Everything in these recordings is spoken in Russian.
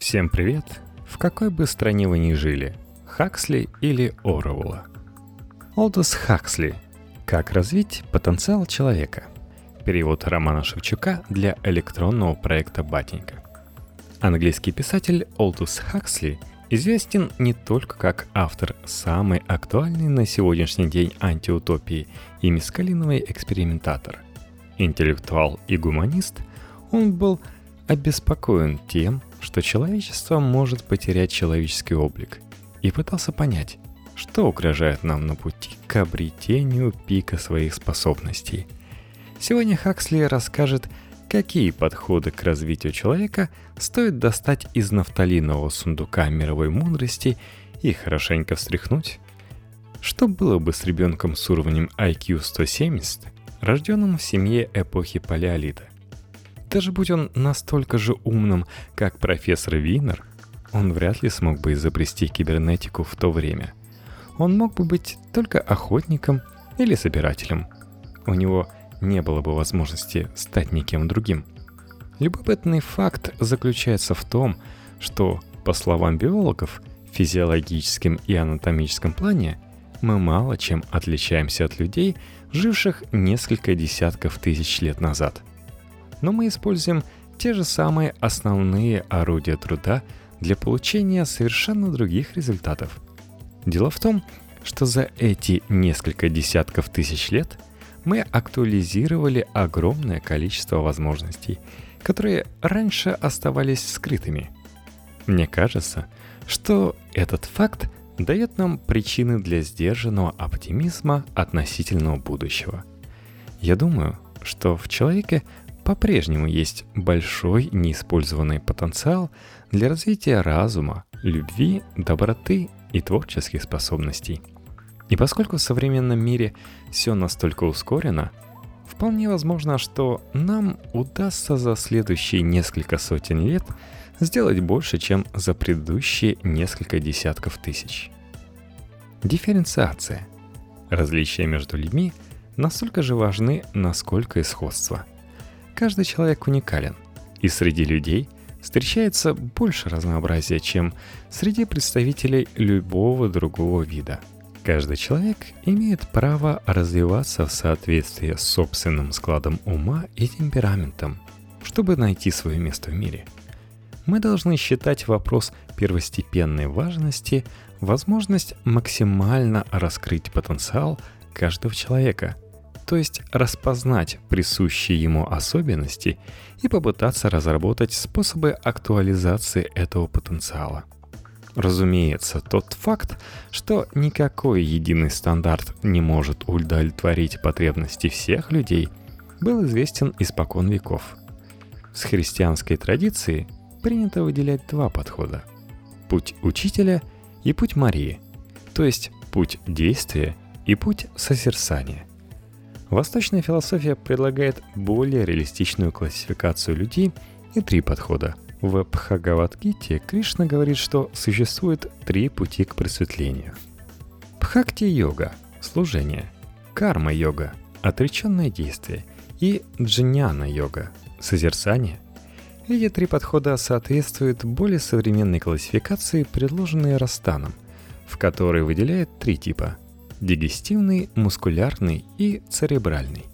Всем привет! В какой бы стране вы ни жили, Хаксли или Оруэлла? Олдос Хаксли. Как развить потенциал человека? Перевод Романа Шевчука для электронного проекта «Батенька». Английский писатель Олдус Хаксли известен не только как автор самой актуальной на сегодняшний день антиутопии и мискалиновый экспериментатор. Интеллектуал и гуманист, он был обеспокоен тем, что человечество может потерять человеческий облик, и пытался понять, что угрожает нам на пути к обретению пика своих способностей. Сегодня Хаксли расскажет, какие подходы к развитию человека стоит достать из нафталинового сундука мировой мудрости и хорошенько встряхнуть. Что было бы с ребенком с уровнем IQ 170, рожденным в семье эпохи Палеолита? Даже будь он настолько же умным, как профессор Винер, он вряд ли смог бы изобрести кибернетику в то время. Он мог бы быть только охотником или собирателем. У него – не было бы возможности стать никем другим. Любопытный факт заключается в том, что, по словам биологов, в физиологическом и анатомическом плане мы мало чем отличаемся от людей, живших несколько десятков тысяч лет назад. Но мы используем те же самые основные орудия труда для получения совершенно других результатов. Дело в том, что за эти несколько десятков тысяч лет – мы актуализировали огромное количество возможностей, которые раньше оставались скрытыми. Мне кажется, что этот факт дает нам причины для сдержанного оптимизма относительного будущего. Я думаю, что в человеке по-прежнему есть большой неиспользованный потенциал для развития разума, любви, доброты и творческих способностей – и поскольку в современном мире все настолько ускорено, вполне возможно, что нам удастся за следующие несколько сотен лет сделать больше, чем за предыдущие несколько десятков тысяч. Дифференциация. Различия между людьми настолько же важны, насколько и сходство. Каждый человек уникален, и среди людей встречается больше разнообразия, чем среди представителей любого другого вида – Каждый человек имеет право развиваться в соответствии с собственным складом ума и темпераментом, чтобы найти свое место в мире. Мы должны считать вопрос первостепенной важности возможность максимально раскрыть потенциал каждого человека, то есть распознать присущие ему особенности и попытаться разработать способы актуализации этого потенциала – Разумеется, тот факт, что никакой единый стандарт не может удовлетворить потребности всех людей, был известен испокон веков. С христианской традиции принято выделять два подхода. Путь учителя и путь Марии, то есть путь действия и путь созерцания. Восточная философия предлагает более реалистичную классификацию людей и три подхода – в Бхагавадгите Кришна говорит, что существует три пути к просветлению. Бхакти-йога – служение, карма-йога – отреченное действие и джняна-йога – созерцание. Эти три подхода соответствуют более современной классификации, предложенной Растаном, в которой выделяет три типа – дигестивный, мускулярный и церебральный,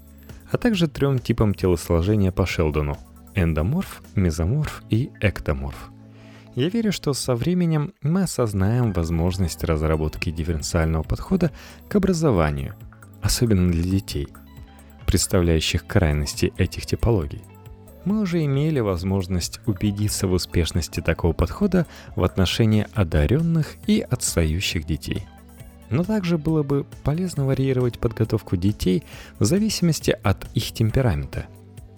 а также трем типам телосложения по Шелдону – эндоморф, мезоморф и эктоморф. Я верю, что со временем мы осознаем возможность разработки дифференциального подхода к образованию, особенно для детей, представляющих крайности этих типологий. Мы уже имели возможность убедиться в успешности такого подхода в отношении одаренных и отстающих детей. Но также было бы полезно варьировать подготовку детей в зависимости от их темперамента.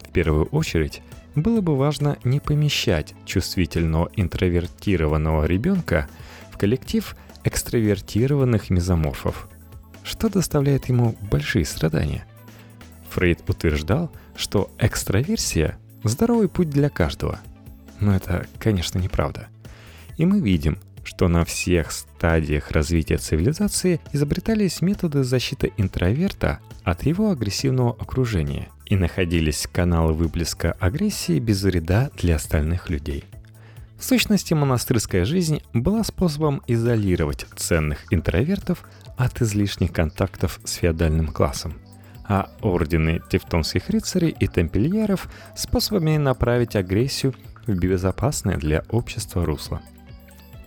В первую очередь, было бы важно не помещать чувствительного интровертированного ребенка в коллектив экстравертированных мезоморфов, что доставляет ему большие страдания. Фрейд утверждал, что экстраверсия – здоровый путь для каждого. Но это, конечно, неправда. И мы видим, что на всех стадиях развития цивилизации изобретались методы защиты интроверта от его агрессивного окружения – и находились каналы выплеска агрессии без вреда для остальных людей. В сущности, монастырская жизнь была способом изолировать ценных интровертов от излишних контактов с феодальным классом, а ордены тевтонских рыцарей и тампельеров – способами направить агрессию в безопасное для общества русло.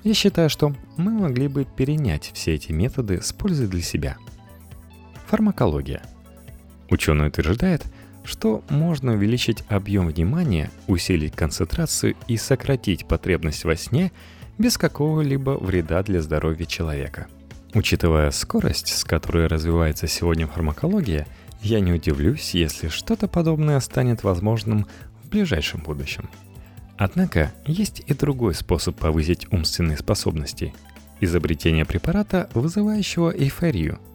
Я считаю, что мы могли бы перенять все эти методы с пользой для себя. Фармакология. Ученый утверждает – что можно увеличить объем внимания, усилить концентрацию и сократить потребность во сне без какого-либо вреда для здоровья человека. Учитывая скорость, с которой развивается сегодня фармакология, я не удивлюсь, если что-то подобное станет возможным в ближайшем будущем. Однако есть и другой способ повысить умственные способности – изобретение препарата, вызывающего эйфорию –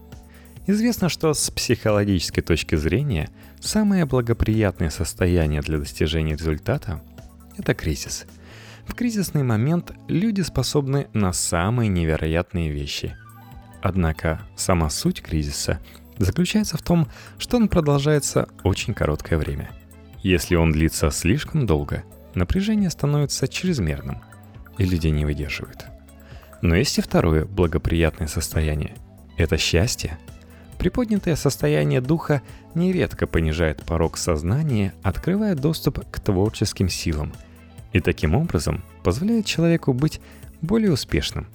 Известно, что с психологической точки зрения самое благоприятное состояние для достижения результата – это кризис. В кризисный момент люди способны на самые невероятные вещи. Однако сама суть кризиса заключается в том, что он продолжается очень короткое время. Если он длится слишком долго, напряжение становится чрезмерным, и люди не выдерживают. Но есть и второе благоприятное состояние – это счастье – Приподнятое состояние духа нередко понижает порог сознания, открывая доступ к творческим силам, и таким образом позволяет человеку быть более успешным.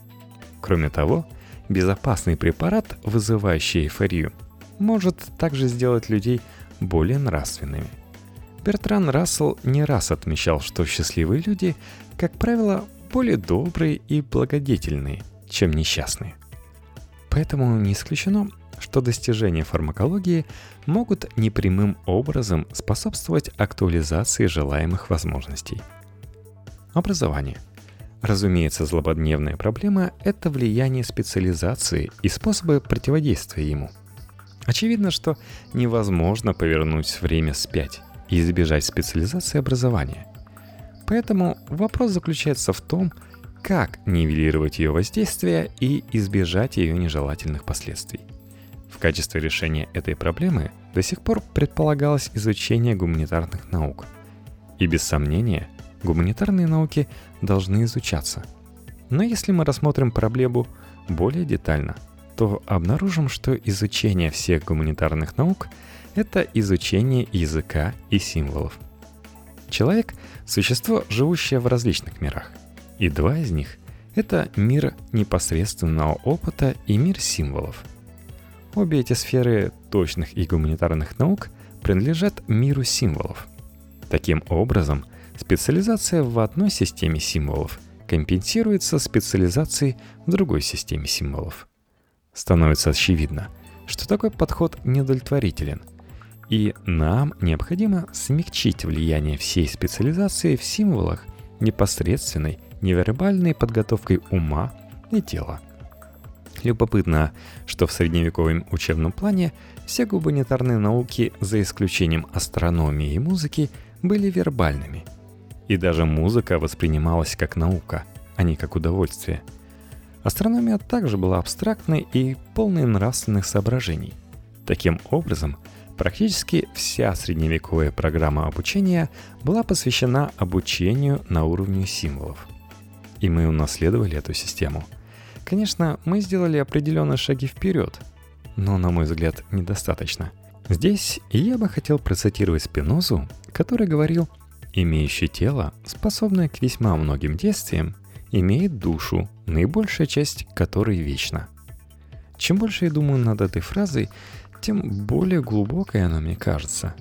Кроме того, безопасный препарат, вызывающий эйфорию, может также сделать людей более нравственными. Бертран Рассел не раз отмечал, что счастливые люди, как правило, более добрые и благодетельные, чем несчастные. Поэтому не исключено, что достижения фармакологии могут непрямым образом способствовать актуализации желаемых возможностей. Образование. Разумеется, злободневная проблема – это влияние специализации и способы противодействия ему. Очевидно, что невозможно повернуть время спять и избежать специализации образования. Поэтому вопрос заключается в том, как нивелировать ее воздействие и избежать ее нежелательных последствий. В качестве решения этой проблемы до сих пор предполагалось изучение гуманитарных наук. И без сомнения, гуманитарные науки должны изучаться. Но если мы рассмотрим проблему более детально, то обнаружим, что изучение всех гуманитарных наук – это изучение языка и символов. Человек – существо, живущее в различных мирах. И два из них – это мир непосредственного опыта и мир символов – Обе эти сферы точных и гуманитарных наук принадлежат миру символов. Таким образом, специализация в одной системе символов компенсируется специализацией в другой системе символов. Становится очевидно, что такой подход неудовлетворителен, и нам необходимо смягчить влияние всей специализации в символах непосредственной невербальной подготовкой ума и тела – Любопытно, что в средневековом учебном плане все гуманитарные науки, за исключением астрономии и музыки, были вербальными. И даже музыка воспринималась как наука, а не как удовольствие. Астрономия также была абстрактной и полной нравственных соображений. Таким образом, практически вся средневековая программа обучения была посвящена обучению на уровне символов. И мы унаследовали эту систему – Конечно, мы сделали определенные шаги вперед, но, на мой взгляд, недостаточно. Здесь я бы хотел процитировать Спинозу, который говорил, «Имеющий тело, способное к весьма многим действиям, имеет душу, наибольшая часть которой вечна». Чем больше я думаю над этой фразой, тем более глубокой она мне кажется.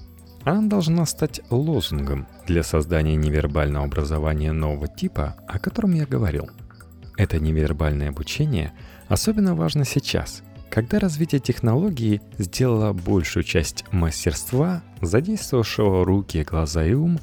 Она должна стать лозунгом для создания невербального образования нового типа, о котором я говорил – это невербальное обучение особенно важно сейчас, когда развитие технологии сделало большую часть мастерства, задействовавшего руки, глаза и ум,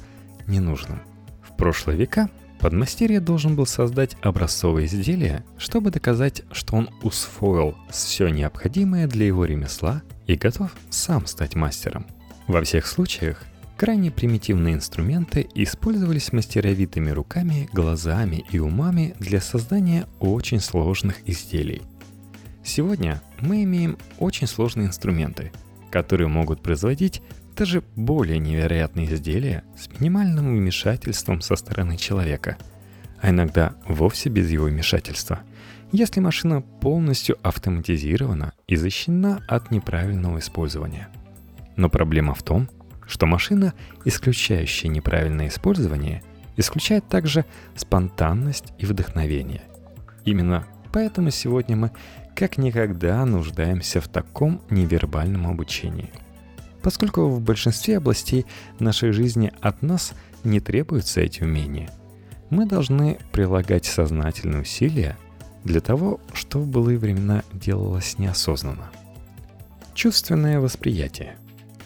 ненужным. В прошлые века подмастерье должен был создать образцовое изделие, чтобы доказать, что он усвоил все необходимое для его ремесла и готов сам стать мастером. Во всех случаях Крайне примитивные инструменты использовались мастеровитыми руками, глазами и умами для создания очень сложных изделий. Сегодня мы имеем очень сложные инструменты, которые могут производить даже более невероятные изделия с минимальным вмешательством со стороны человека. а иногда вовсе без его вмешательства, если машина полностью автоматизирована и защищена от неправильного использования. Но проблема в том, что машина, исключающая неправильное использование, исключает также спонтанность и вдохновение. Именно поэтому сегодня мы как никогда нуждаемся в таком невербальном обучении. Поскольку в большинстве областей нашей жизни от нас не требуются эти умения, мы должны прилагать сознательные усилия для того, что в былые времена делалось неосознанно. Чувственное восприятие.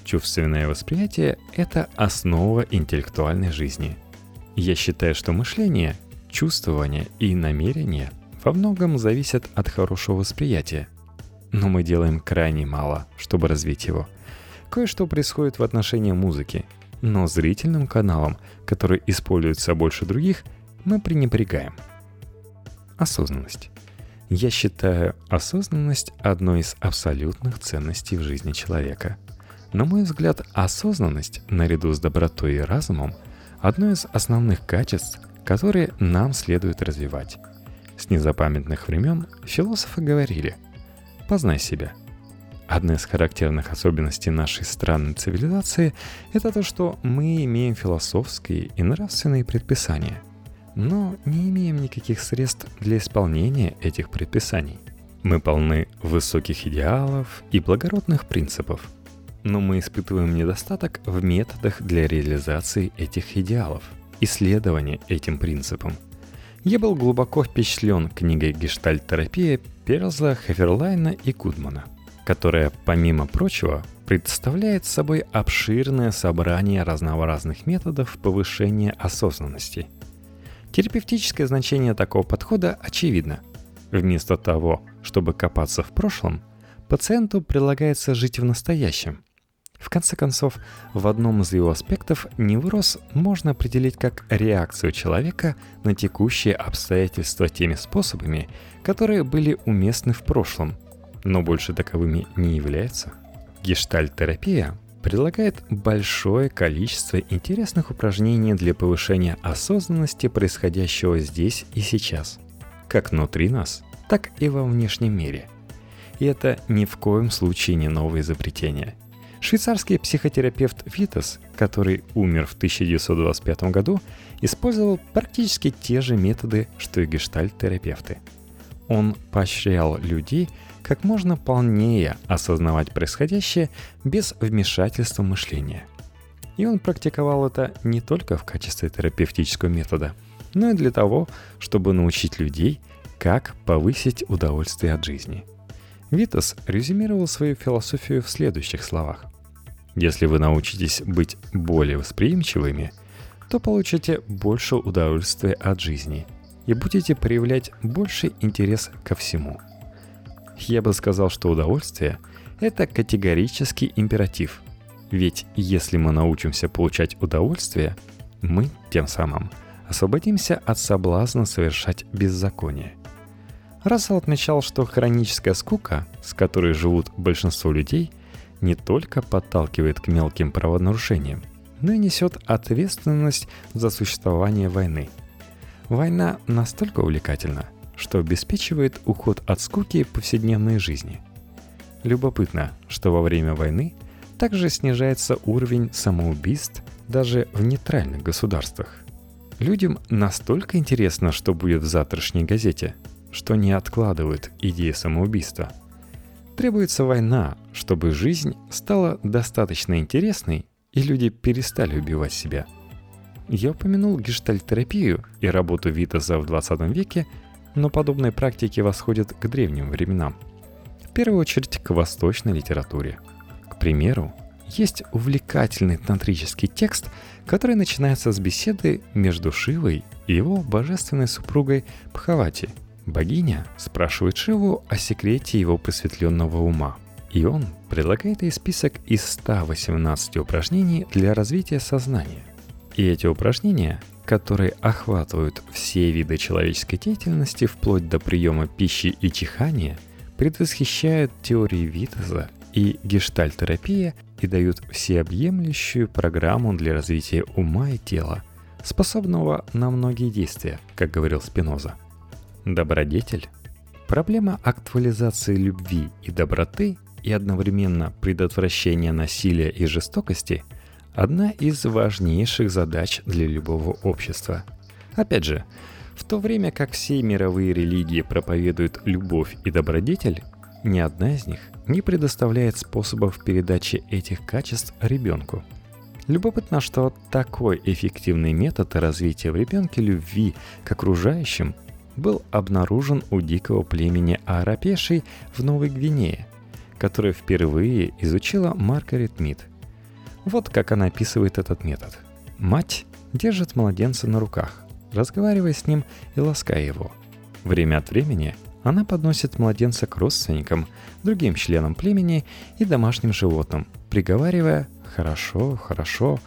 Чувственное восприятие – это основа интеллектуальной жизни. Я считаю, что мышление, чувствование и намерение во многом зависят от хорошего восприятия. Но мы делаем крайне мало, чтобы развить его. Кое-что происходит в отношении музыки, но зрительным каналом, который используется больше других, мы пренебрегаем. Осознанность. Я считаю осознанность одной из абсолютных ценностей в жизни человека. На мой взгляд, осознанность, наряду с добротой и разумом, одно из основных качеств, которые нам следует развивать. С незапамятных времен философы говорили «познай себя». Одна из характерных особенностей нашей странной цивилизации – это то, что мы имеем философские и нравственные предписания – но не имеем никаких средств для исполнения этих предписаний. Мы полны высоких идеалов и благородных принципов, но мы испытываем недостаток в методах для реализации этих идеалов, исследования этим принципам. Я был глубоко впечатлен книгой «Гештальт-терапия» Перлза, Хеферлайна и Кудмана, которая, помимо прочего, представляет собой обширное собрание разнообразных методов повышения осознанности – Терапевтическое значение такого подхода очевидно. Вместо того, чтобы копаться в прошлом, пациенту предлагается жить в настоящем. В конце концов, в одном из его аспектов невроз можно определить как реакцию человека на текущие обстоятельства теми способами, которые были уместны в прошлом, но больше таковыми не являются. Гештальт-терапия предлагает большое количество интересных упражнений для повышения осознанности происходящего здесь и сейчас, как внутри нас, так и во внешнем мире. И это ни в коем случае не новое изобретение. Швейцарский психотерапевт Витас, который умер в 1925 году, использовал практически те же методы, что и гештальт-терапевты. Он поощрял людей как можно полнее осознавать происходящее без вмешательства мышления. И он практиковал это не только в качестве терапевтического метода, но и для того, чтобы научить людей, как повысить удовольствие от жизни. Витас резюмировал свою философию в следующих словах. Если вы научитесь быть более восприимчивыми, то получите больше удовольствия от жизни и будете проявлять больше интерес ко всему – я бы сказал, что удовольствие – это категорический императив. Ведь если мы научимся получать удовольствие, мы тем самым освободимся от соблазна совершать беззаконие. Рассел отмечал, что хроническая скука, с которой живут большинство людей, не только подталкивает к мелким правонарушениям, но и несет ответственность за существование войны. Война настолько увлекательна – что обеспечивает уход от скуки повседневной жизни. Любопытно, что во время войны также снижается уровень самоубийств даже в нейтральных государствах. Людям настолько интересно, что будет в завтрашней газете, что не откладывают идеи самоубийства. Требуется война, чтобы жизнь стала достаточно интересной и люди перестали убивать себя. Я упомянул гештальтерапию и работу Витаса в 20 веке – но подобные практики восходят к древним временам. В первую очередь к восточной литературе. К примеру, есть увлекательный тантрический текст, который начинается с беседы между Шивой и его божественной супругой Пхавати. Богиня спрашивает Шиву о секрете его просветленного ума. И он предлагает ей список из 118 упражнений для развития сознания. И эти упражнения которые охватывают все виды человеческой деятельности вплоть до приема пищи и чихания, предвосхищают теории Витеза и гештальтерапия и дают всеобъемлющую программу для развития ума и тела, способного на многие действия, как говорил Спиноза. Добродетель – проблема актуализации любви и доброты и одновременно предотвращения насилия и жестокости – одна из важнейших задач для любого общества. Опять же, в то время как все мировые религии проповедуют любовь и добродетель, ни одна из них не предоставляет способов передачи этих качеств ребенку. Любопытно, что такой эффективный метод развития в ребенке любви к окружающим был обнаружен у дикого племени Арапешей в Новой Гвинее, которое впервые изучила Маргарет Мид. Вот как она описывает этот метод. Мать держит младенца на руках, разговаривая с ним и лаская его. Время от времени она подносит младенца к родственникам, другим членам племени и домашним животным, приговаривая «хорошо, хорошо».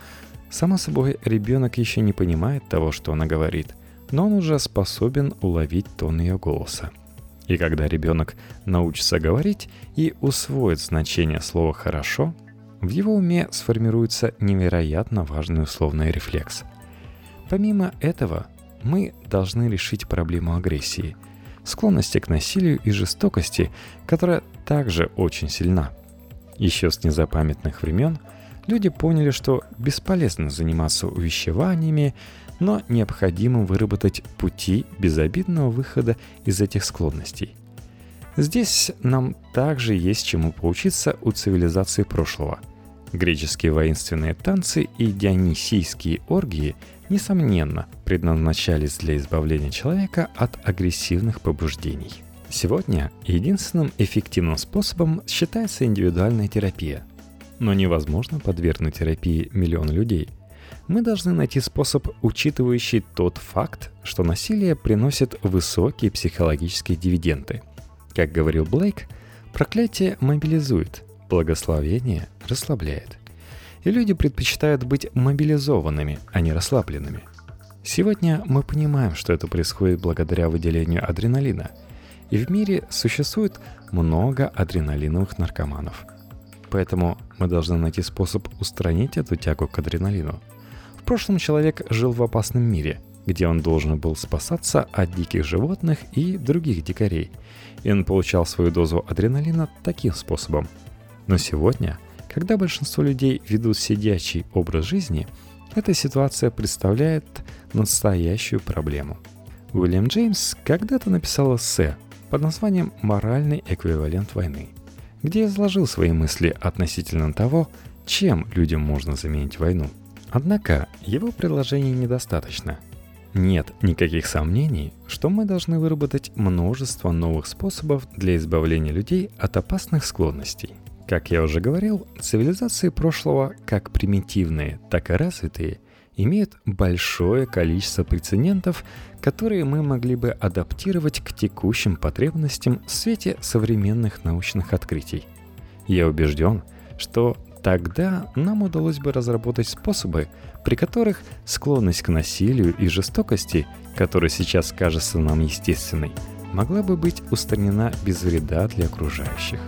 Само собой, ребенок еще не понимает того, что она говорит, но он уже способен уловить тон ее голоса. И когда ребенок научится говорить и усвоит значение слова «хорошо», в его уме сформируется невероятно важный условный рефлекс. Помимо этого, мы должны решить проблему агрессии – склонности к насилию и жестокости, которая также очень сильна. Еще с незапамятных времен люди поняли, что бесполезно заниматься увещеваниями, но необходимо выработать пути безобидного выхода из этих склонностей. Здесь нам также есть чему поучиться у цивилизации прошлого. Греческие воинственные танцы и дионисийские оргии – несомненно, предназначались для избавления человека от агрессивных побуждений. Сегодня единственным эффективным способом считается индивидуальная терапия. Но невозможно подвергнуть терапии миллион людей. Мы должны найти способ, учитывающий тот факт, что насилие приносит высокие психологические дивиденды. Как говорил Блейк, проклятие мобилизует, благословение расслабляет – и люди предпочитают быть мобилизованными, а не расслабленными. Сегодня мы понимаем, что это происходит благодаря выделению адреналина, и в мире существует много адреналиновых наркоманов. Поэтому мы должны найти способ устранить эту тягу к адреналину. В прошлом человек жил в опасном мире, где он должен был спасаться от диких животных и других дикарей, и он получал свою дозу адреналина таким способом. Но сегодня – когда большинство людей ведут сидячий образ жизни, эта ситуация представляет настоящую проблему. Уильям Джеймс когда-то написал эссе под названием «Моральный эквивалент войны», где изложил свои мысли относительно того, чем людям можно заменить войну. Однако его предложений недостаточно. Нет никаких сомнений, что мы должны выработать множество новых способов для избавления людей от опасных склонностей – как я уже говорил, цивилизации прошлого, как примитивные, так и развитые, имеют большое количество прецедентов, которые мы могли бы адаптировать к текущим потребностям в свете современных научных открытий. Я убежден, что тогда нам удалось бы разработать способы, при которых склонность к насилию и жестокости, которая сейчас кажется нам естественной, могла бы быть устранена без вреда для окружающих.